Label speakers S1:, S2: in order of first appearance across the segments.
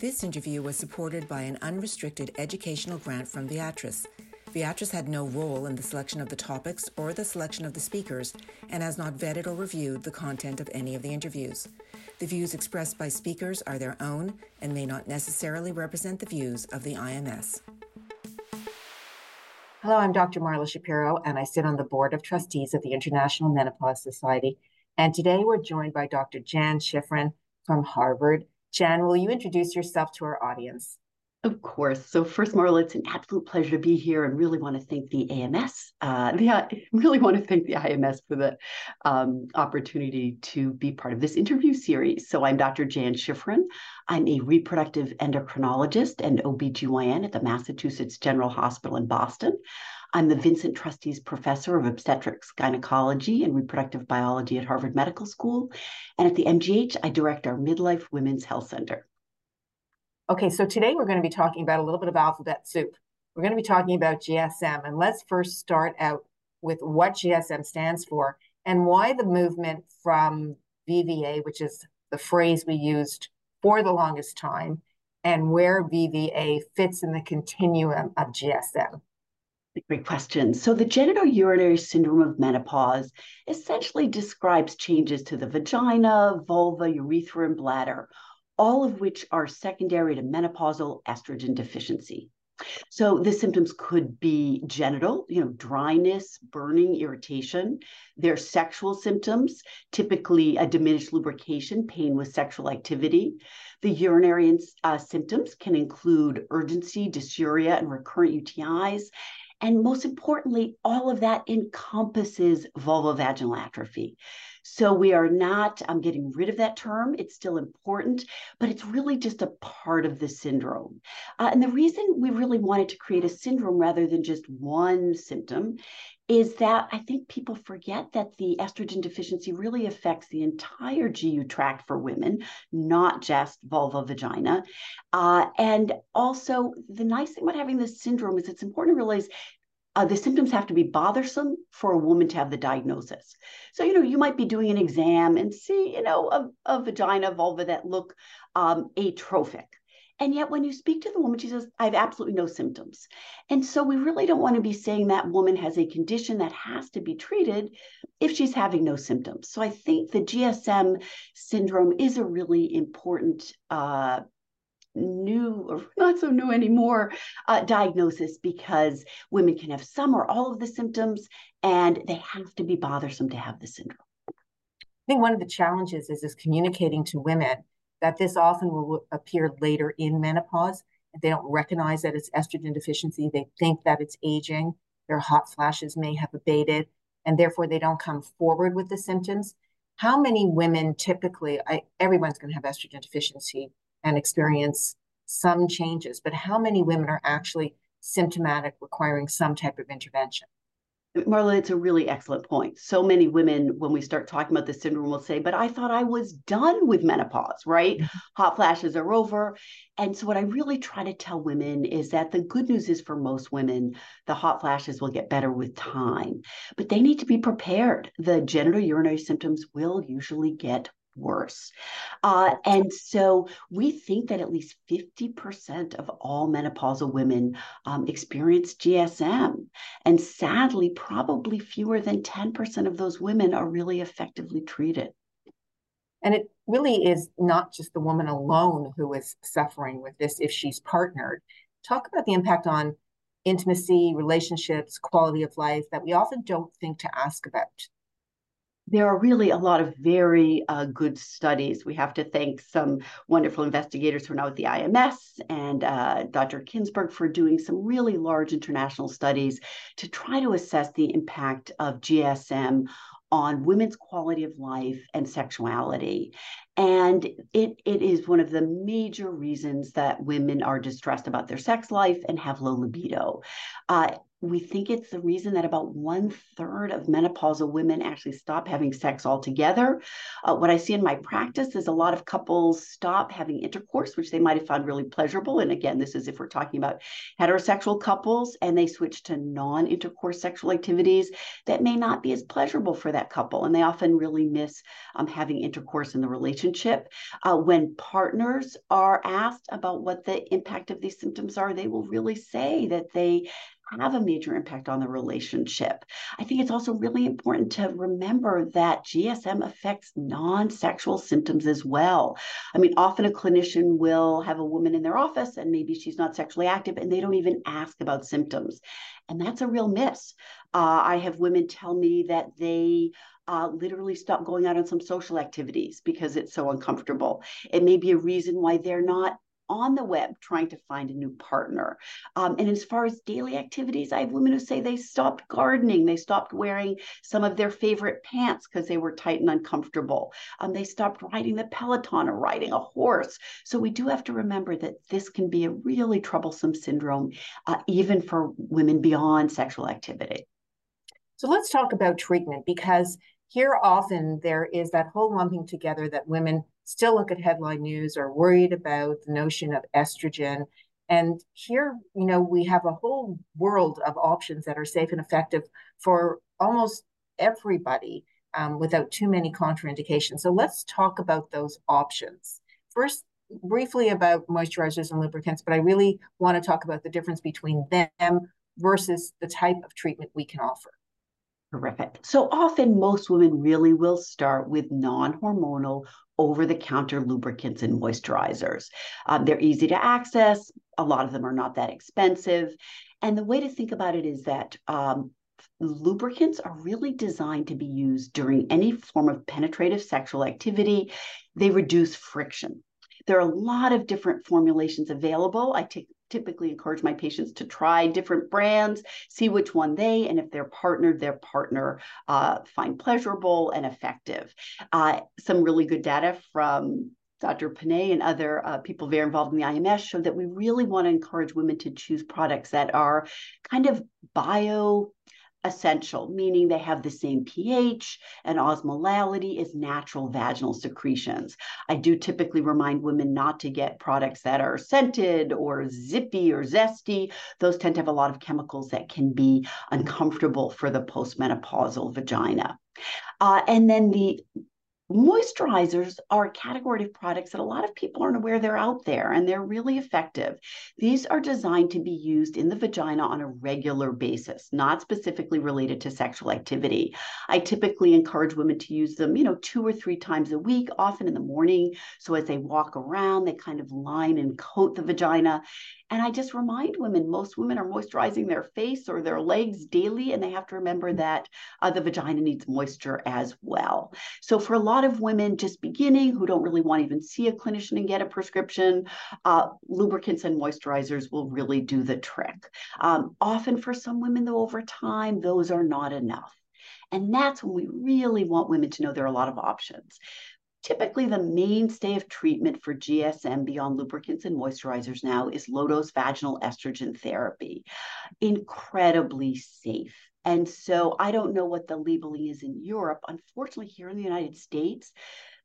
S1: This interview was supported by an unrestricted educational grant from Beatrice. Beatrice had no role in the selection of the topics or the selection of the speakers and has not vetted or reviewed the content of any of the interviews. The views expressed by speakers are their own and may not necessarily represent the views of the IMS.
S2: Hello, I'm Dr. Marla Shapiro, and I sit on the board of trustees of the International Menopause Society. And today we're joined by Dr. Jan Shifren from Harvard. Jan, will you introduce yourself to our audience?
S3: Of course. So first, Marla, it's an absolute pleasure to be here, and really want to thank the AMS. Uh, really want to thank the IMS for the um, opportunity to be part of this interview series. So I'm Dr. Jan Shifren. I'm a reproductive endocrinologist and OBGYN at the Massachusetts General Hospital in Boston. I'm the Vincent Trustees Professor of Obstetrics, Gynecology, and Reproductive Biology at Harvard Medical School. And at the MGH, I direct our Midlife Women's Health Center.
S2: Okay, so today we're going to be talking about a little bit of alphabet soup. We're going to be talking about GSM, and let's first start out with what GSM stands for and why the movement from VVA, which is the phrase we used for the longest time, and where VVA fits in the continuum of GSM.
S3: Great question. So, the genitourinary syndrome of menopause essentially describes changes to the vagina, vulva, urethra, and bladder, all of which are secondary to menopausal estrogen deficiency. So the symptoms could be genital, you know, dryness, burning, irritation. Their sexual symptoms, typically a diminished lubrication, pain with sexual activity. The urinary uh, symptoms can include urgency, dysuria, and recurrent UTIs. And most importantly, all of that encompasses vulvovaginal atrophy. So we are not um, getting rid of that term. It's still important, but it's really just a part of the syndrome. Uh, and the reason we really wanted to create a syndrome rather than just one symptom is that I think people forget that the estrogen deficiency really affects the entire GU tract for women, not just vulva vagina. Uh, and also, the nice thing about having this syndrome is it's important to realize uh, the symptoms have to be bothersome for a woman to have the diagnosis. So, you know, you might be doing an exam and see, you know, a, a vagina, vulva that look um, atrophic. And yet, when you speak to the woman, she says, I have absolutely no symptoms. And so, we really don't want to be saying that woman has a condition that has to be treated if she's having no symptoms. So, I think the GSM syndrome is a really important uh, new or not so new anymore uh, diagnosis because women can have some or all of the symptoms and they have to be bothersome to have the syndrome. I
S2: think one of the challenges is is communicating to women that this often will appear later in menopause. They don't recognize that it's estrogen deficiency. They think that it's aging. Their hot flashes may have abated, and therefore they don't come forward with the symptoms. How many women typically, I, everyone's going to have estrogen deficiency and experience some changes, but how many women are actually symptomatic requiring some type of intervention?
S3: Marla, it's a really excellent point. So many women, when we start talking about the syndrome, will say, But I thought I was done with menopause, right? Mm-hmm. Hot flashes are over. And so, what I really try to tell women is that the good news is for most women, the hot flashes will get better with time, but they need to be prepared. The genital urinary symptoms will usually get worse. Uh, and so we think that at least 50% of all menopausal women um, experience GSM. And sadly, probably fewer than 10% of those women are really effectively treated.
S2: And it really is not just the woman alone who is suffering with this if she's partnered. Talk about the impact on intimacy, relationships, quality of life that we often don't think to ask about
S3: there are really a lot of very uh, good studies. We have to thank some wonderful investigators who are now at the IMS and uh, Dr. Kingsberg for doing some really large international studies to try to assess the impact of GSM on women's quality of life and sexuality. And it, it is one of the major reasons that women are distressed about their sex life and have low libido. Uh, we think it's the reason that about one third of menopausal women actually stop having sex altogether. Uh, what I see in my practice is a lot of couples stop having intercourse, which they might have found really pleasurable. And again, this is if we're talking about heterosexual couples, and they switch to non intercourse sexual activities that may not be as pleasurable for that couple. And they often really miss um, having intercourse in the relationship. Uh, when partners are asked about what the impact of these symptoms are, they will really say that they have a major impact on the relationship. I think it's also really important to remember that GSM affects non sexual symptoms as well. I mean, often a clinician will have a woman in their office and maybe she's not sexually active and they don't even ask about symptoms. And that's a real miss. Uh, I have women tell me that they uh, literally stop going out on some social activities because it's so uncomfortable. It may be a reason why they're not on the web trying to find a new partner. Um, and as far as daily activities, I have women who say they stopped gardening, they stopped wearing some of their favorite pants because they were tight and uncomfortable. Um, they stopped riding the Peloton or riding a horse. So we do have to remember that this can be a really troublesome syndrome, uh, even for women beyond sexual activity.
S2: So let's talk about treatment because here often there is that whole lumping together that women still look at headline news or worried about the notion of estrogen. And here, you know, we have a whole world of options that are safe and effective for almost everybody um, without too many contraindications. So let's talk about those options. First, briefly about moisturizers and lubricants, but I really want to talk about the difference between them versus the type of treatment we can offer.
S3: Terrific. So often, most women really will start with non hormonal over the counter lubricants and moisturizers. Um, they're easy to access, a lot of them are not that expensive. And the way to think about it is that um, lubricants are really designed to be used during any form of penetrative sexual activity. They reduce friction. There are a lot of different formulations available. I take typically encourage my patients to try different brands, see which one they and if they're partnered, their partner uh, find pleasurable and effective. Uh, some really good data from Dr. Panay and other uh, people very involved in the IMS show that we really want to encourage women to choose products that are kind of bio essential, meaning they have the same pH and osmolality as natural vaginal secretions. I do typically remind women not to get products that are scented or zippy or zesty. Those tend to have a lot of chemicals that can be uncomfortable for the postmenopausal vagina. Uh, and then the Moisturizers are a category of products that a lot of people aren't aware they're out there and they're really effective. These are designed to be used in the vagina on a regular basis, not specifically related to sexual activity. I typically encourage women to use them, you know, two or three times a week, often in the morning. So as they walk around, they kind of line and coat the vagina. And I just remind women most women are moisturizing their face or their legs daily, and they have to remember that uh, the vagina needs moisture as well. So, for a lot of women just beginning who don't really want to even see a clinician and get a prescription, uh, lubricants and moisturizers will really do the trick. Um, often, for some women, though, over time, those are not enough. And that's when we really want women to know there are a lot of options. Typically, the mainstay of treatment for GSM beyond lubricants and moisturizers now is low dose vaginal estrogen therapy. Incredibly safe. And so I don't know what the labeling is in Europe. Unfortunately, here in the United States,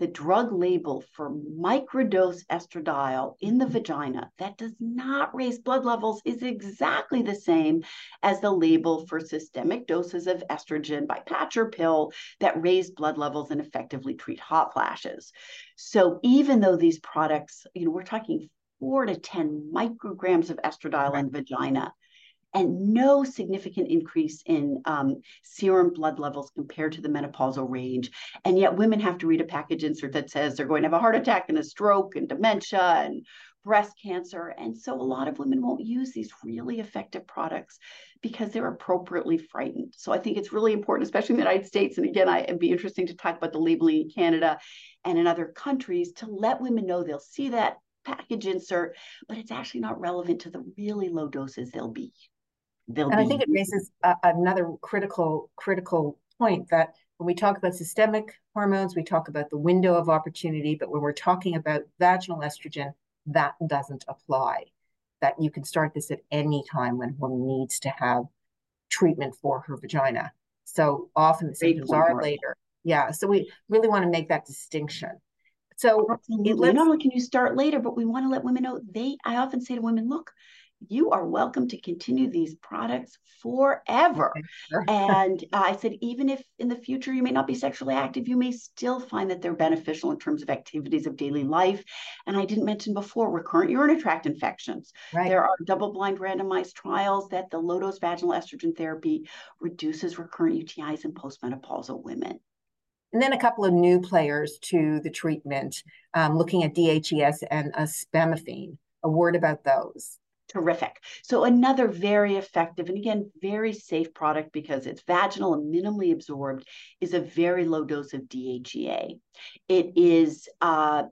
S3: the drug label for microdose estradiol in the vagina that does not raise blood levels is exactly the same as the label for systemic doses of estrogen by patch or pill that raise blood levels and effectively treat hot flashes. So even though these products, you know, we're talking four to 10 micrograms of estradiol in vagina, and no significant increase in um, serum blood levels compared to the menopausal range. And yet, women have to read a package insert that says they're going to have a heart attack and a stroke and dementia and breast cancer. And so, a lot of women won't use these really effective products because they're appropriately frightened. So, I think it's really important, especially in the United States. And again, I, it'd be interesting to talk about the labeling in Canada and in other countries to let women know they'll see that package insert, but it's actually not relevant to the really low doses they'll be
S2: and I think it raises a, another critical critical point that when we talk about systemic hormones, we talk about the window of opportunity, but when we're talking about vaginal estrogen, that doesn't apply. That you can start this at any time when one needs to have treatment for her vagina. So often the symptoms are later. Yeah. So we really want to make that distinction. So
S3: not only can you start later, but we want to let women know they I often say to women, look, you are welcome to continue these products forever. and uh, I said, even if in the future you may not be sexually active, you may still find that they're beneficial in terms of activities of daily life. And I didn't mention before recurrent urinary tract infections. Right. There are double blind randomized trials that the low dose vaginal estrogen therapy reduces recurrent UTIs in postmenopausal women.
S2: And then a couple of new players to the treatment, um, looking at DHEA and ospemifene. A word about those
S3: terrific. So another very effective and again very safe product because it's vaginal and minimally absorbed is a very low dose of DHEA. It is uh,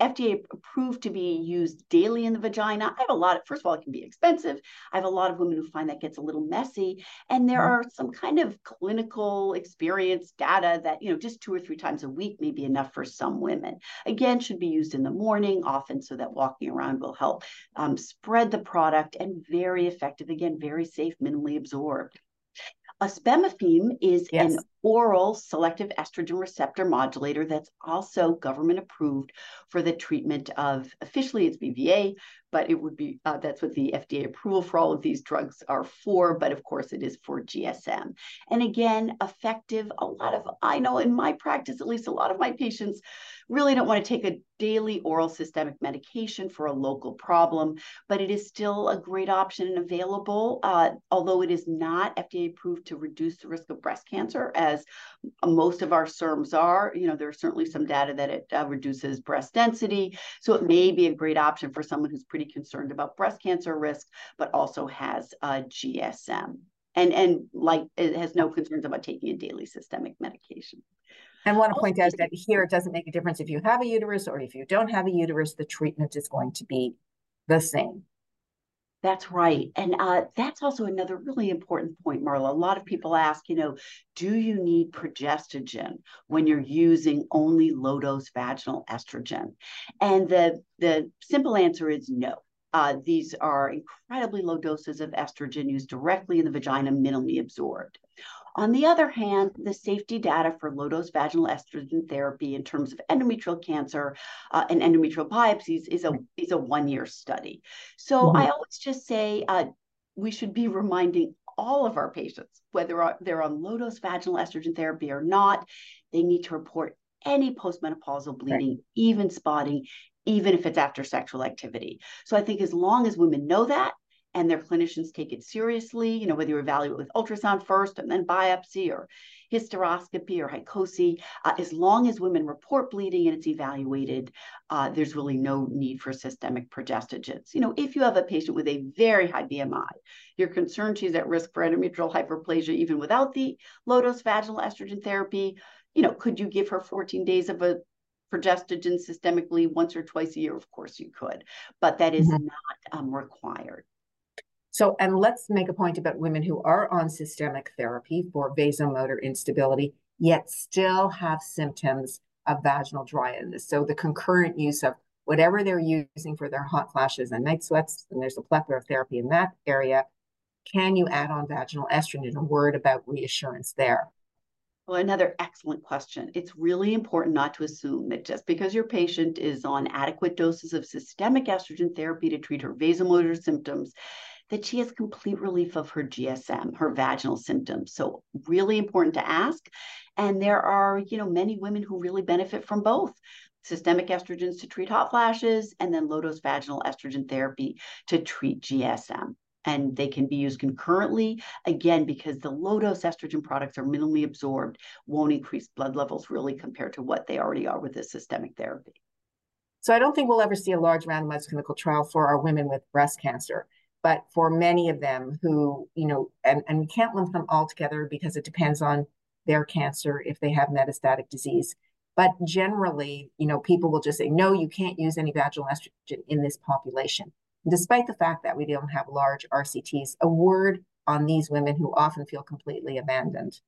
S3: FDA approved to be used daily in the vagina. I have a lot of, first of all, it can be expensive. I have a lot of women who find that gets a little messy. And there mm-hmm. are some kind of clinical experience data that, you know, just two or three times a week may be enough for some women. Again, should be used in the morning often so that walking around will help um, spread the product and very effective. Again, very safe, minimally absorbed. Ospemifene is yes. an oral selective estrogen receptor modulator that's also government approved for the treatment of officially it's VVA, but it would be uh, that's what the FDA approval for all of these drugs are for. But of course, it is for GSM. And again, effective. A lot of I know in my practice, at least a lot of my patients really don't want to take a daily oral systemic medication for a local problem, but it is still a great option and available. Uh, although it is not FDA approved to reduce the risk of breast cancer, as most of our SERMs are. You know, there's certainly some data that it uh, reduces breast density. So it may be a great option for someone who's pretty concerned about breast cancer risk, but also has a GSM. And, and like it has no concerns about taking a daily systemic medication.
S2: And want to point out that here it doesn't make a difference if you have a uterus or if you don't have a uterus, the treatment is going to be the same.
S3: That's right. And uh, that's also another really important point, Marla. A lot of people ask, you know, do you need progestogen when you're using only low dose vaginal estrogen? And the, the simple answer is no. Uh, these are incredibly low doses of estrogen used directly in the vagina, minimally absorbed. On the other hand, the safety data for low dose vaginal estrogen therapy in terms of endometrial cancer uh, and endometrial biopsies is a, is a one year study. So mm-hmm. I always just say uh, we should be reminding all of our patients, whether they're on low dose vaginal estrogen therapy or not, they need to report any postmenopausal bleeding, right. even spotting, even if it's after sexual activity. So I think as long as women know that and their clinicians take it seriously, you know, whether you evaluate with ultrasound first and then biopsy or hysteroscopy or hycosi, uh, as long as women report bleeding and it's evaluated, uh, there's really no need for systemic progestogens. You know, if you have a patient with a very high BMI, you're concerned she's at risk for endometrial hyperplasia even without the low-dose vaginal estrogen therapy, you know, could you give her 14 days of a progestogen systemically once or twice a year? Of course you could, but that is mm-hmm. not um, required.
S2: So, and let's make a point about women who are on systemic therapy for vasomotor instability, yet still have symptoms of vaginal dryness. So, the concurrent use of whatever they're using for their hot flashes and night sweats, and there's a plethora of therapy in that area. Can you add on vaginal estrogen? A word about reassurance there.
S3: Well, another excellent question. It's really important not to assume that just because your patient is on adequate doses of systemic estrogen therapy to treat her vasomotor symptoms, that she has complete relief of her GSM, her vaginal symptoms. So really important to ask. And there are, you know, many women who really benefit from both systemic estrogens to treat hot flashes and then low dose vaginal estrogen therapy to treat GSM. And they can be used concurrently, again, because the low dose estrogen products are minimally absorbed, won't increase blood levels really compared to what they already are with the systemic therapy.
S2: So I don't think we'll ever see a large randomized clinical trial for our women with breast cancer but for many of them who, you know, and, and we can't lump them all together because it depends on their cancer if they have metastatic disease. But generally, you know, people will just say, no, you can't use any vaginal estrogen in this population. despite the fact that we don't have large RCTs, a word on these women who often feel completely abandoned.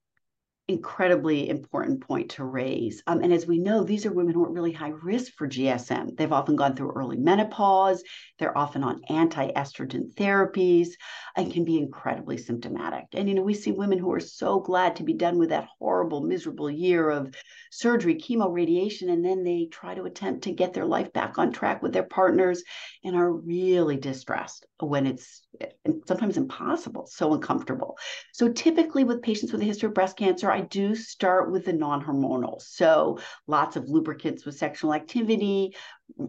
S3: Incredibly important point to raise. Um, and as we know, these are women who are really high risk for GSM. They've often gone through early menopause, they're often on anti estrogen therapies, and can be incredibly symptomatic. And, you know, we see women who are so glad to be done with that horrible, miserable year of surgery, chemo, radiation, and then they try to attempt to get their life back on track with their partners and are really distressed when it's sometimes impossible, so uncomfortable. So typically with patients with a history of breast cancer, I do start with the non-hormonal. So lots of lubricants with sexual activity,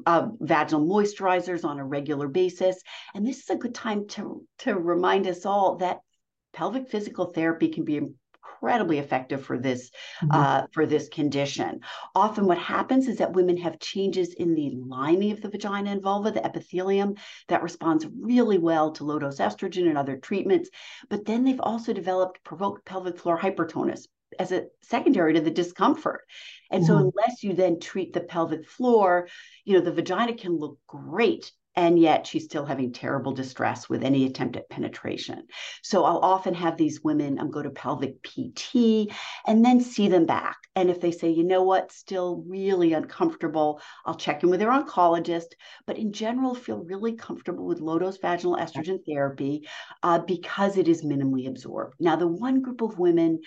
S3: uh, vaginal moisturizers on a regular basis. And this is a good time to, to remind us all that pelvic physical therapy can be incredibly effective for this mm-hmm. uh, for this condition. Often, what happens is that women have changes in the lining of the vagina and vulva, the epithelium, that responds really well to low dose estrogen and other treatments. But then they've also developed provoked pelvic floor hypertonus as a secondary to the discomfort. And mm-hmm. so unless you then treat the pelvic floor, you know, the vagina can look great and yet she's still having terrible distress with any attempt at penetration. So I'll often have these women um, go to pelvic PT and then see them back. And if they say, you know what, still really uncomfortable, I'll check in with their oncologist. But in general, feel really comfortable with low dose vaginal estrogen therapy uh, because it is minimally absorbed. Now, the one group of women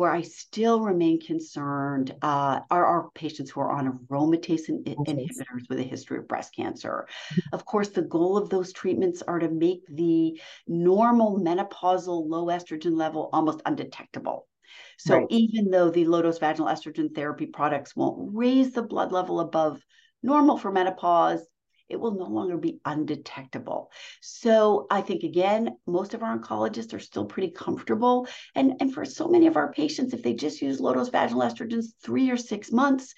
S3: where I still remain concerned uh, are our patients who are on aromatase in- inhibitors with a history of breast cancer. Mm-hmm. Of course, the goal of those treatments are to make the normal menopausal low estrogen level almost undetectable. So right. even though the low dose vaginal estrogen therapy products won't raise the blood level above normal for menopause, it will no longer be undetectable. So I think again, most of our oncologists are still pretty comfortable. And, and for so many of our patients, if they just use low dose vaginal estrogens three or six months,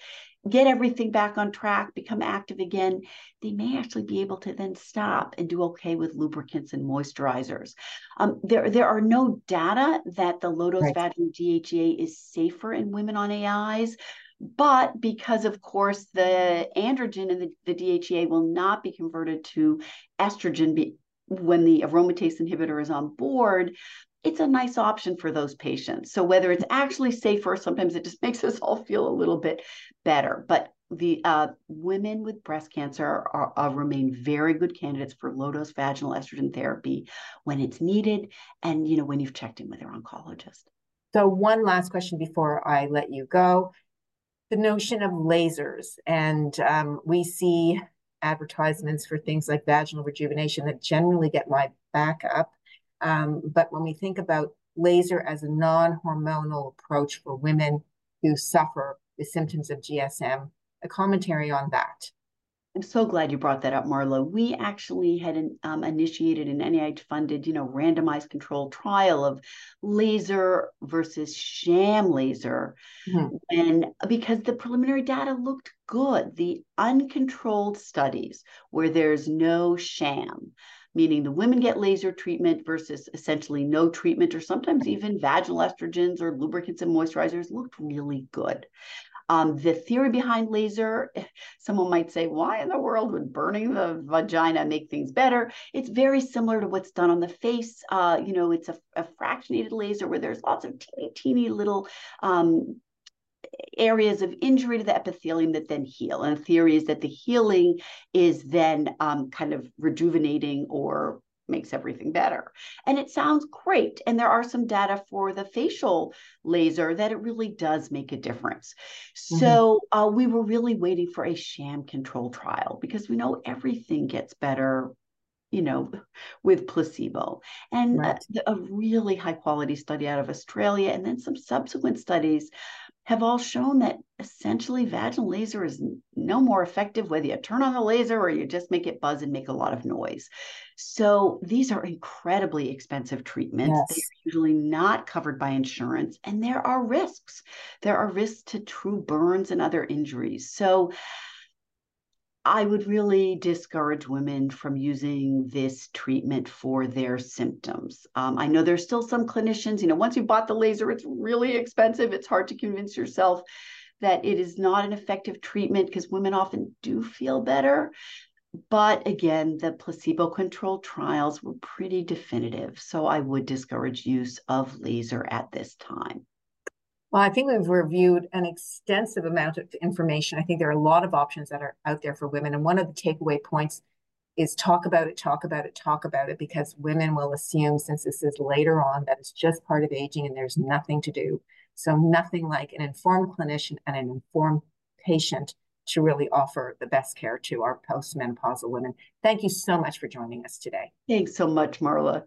S3: get everything back on track, become active again, they may actually be able to then stop and do okay with lubricants and moisturizers. Um, there, there are no data that the low dose right. vaginal DHEA is safer in women on AIs. But because, of course, the androgen and the, the DHEA will not be converted to estrogen be, when the aromatase inhibitor is on board, it's a nice option for those patients. So whether it's actually safer, sometimes it just makes us all feel a little bit better. But the uh, women with breast cancer are, are, remain very good candidates for low dose vaginal estrogen therapy when it's needed, and you know when you've checked in with your oncologist.
S2: So one last question before I let you go the notion of lasers. And um, we see advertisements for things like vaginal rejuvenation that generally get my back up. Um, but when we think about laser as a non hormonal approach for women who suffer the symptoms of GSM, a commentary on that.
S3: I'm so glad you brought that up, Marla. We actually had um, initiated an NIH-funded, you know, randomized controlled trial of laser versus sham laser, mm-hmm. and because the preliminary data looked good, the uncontrolled studies where there's no sham, meaning the women get laser treatment versus essentially no treatment, or sometimes even vaginal estrogens or lubricants and moisturizers, looked really good. Um, the theory behind laser, someone might say, why in the world would burning the vagina make things better? It's very similar to what's done on the face. Uh, you know, it's a, a, fractionated laser where there's lots of teeny, teeny little um, areas of injury to the epithelium that then heal. And the theory is that the healing is then um, kind of rejuvenating or makes everything better. And it sounds great. And there are some data for the facial laser that it really does make a difference. Mm-hmm. So uh, we were really waiting for a sham control trial because we know everything gets better you know, with placebo. And right. a, a, really high quality study out of Australia, and then some subsequent studies have all shown that essentially vaginal laser is no more effective whether you turn on the laser or you just make it buzz and make a lot of noise. So these are incredibly expensive treatments. Yes. They're usually not covered by insurance, and there are risks. There are risks to true burns and other injuries. So I would really discourage women from using this treatment for their symptoms. Um, I know there's still some clinicians, you know, once you bought the laser, it's really expensive. It's hard to convince yourself that it is not an effective treatment because women often do feel better. But again, the placebo controlled trials were pretty definitive. So I would discourage use of laser at this time.
S2: Well, I think we've reviewed an extensive amount of information. I think there are a lot of options that are out there for women. And one of the takeaway points is talk about it, talk about it, talk about it, because women will assume, since this is later on, that it's just part of aging and there's nothing to do. So, nothing like an informed clinician and an informed patient to really offer the best care to our postmenopausal women. Thank you so much for joining us today.
S3: Thanks so much, Marla.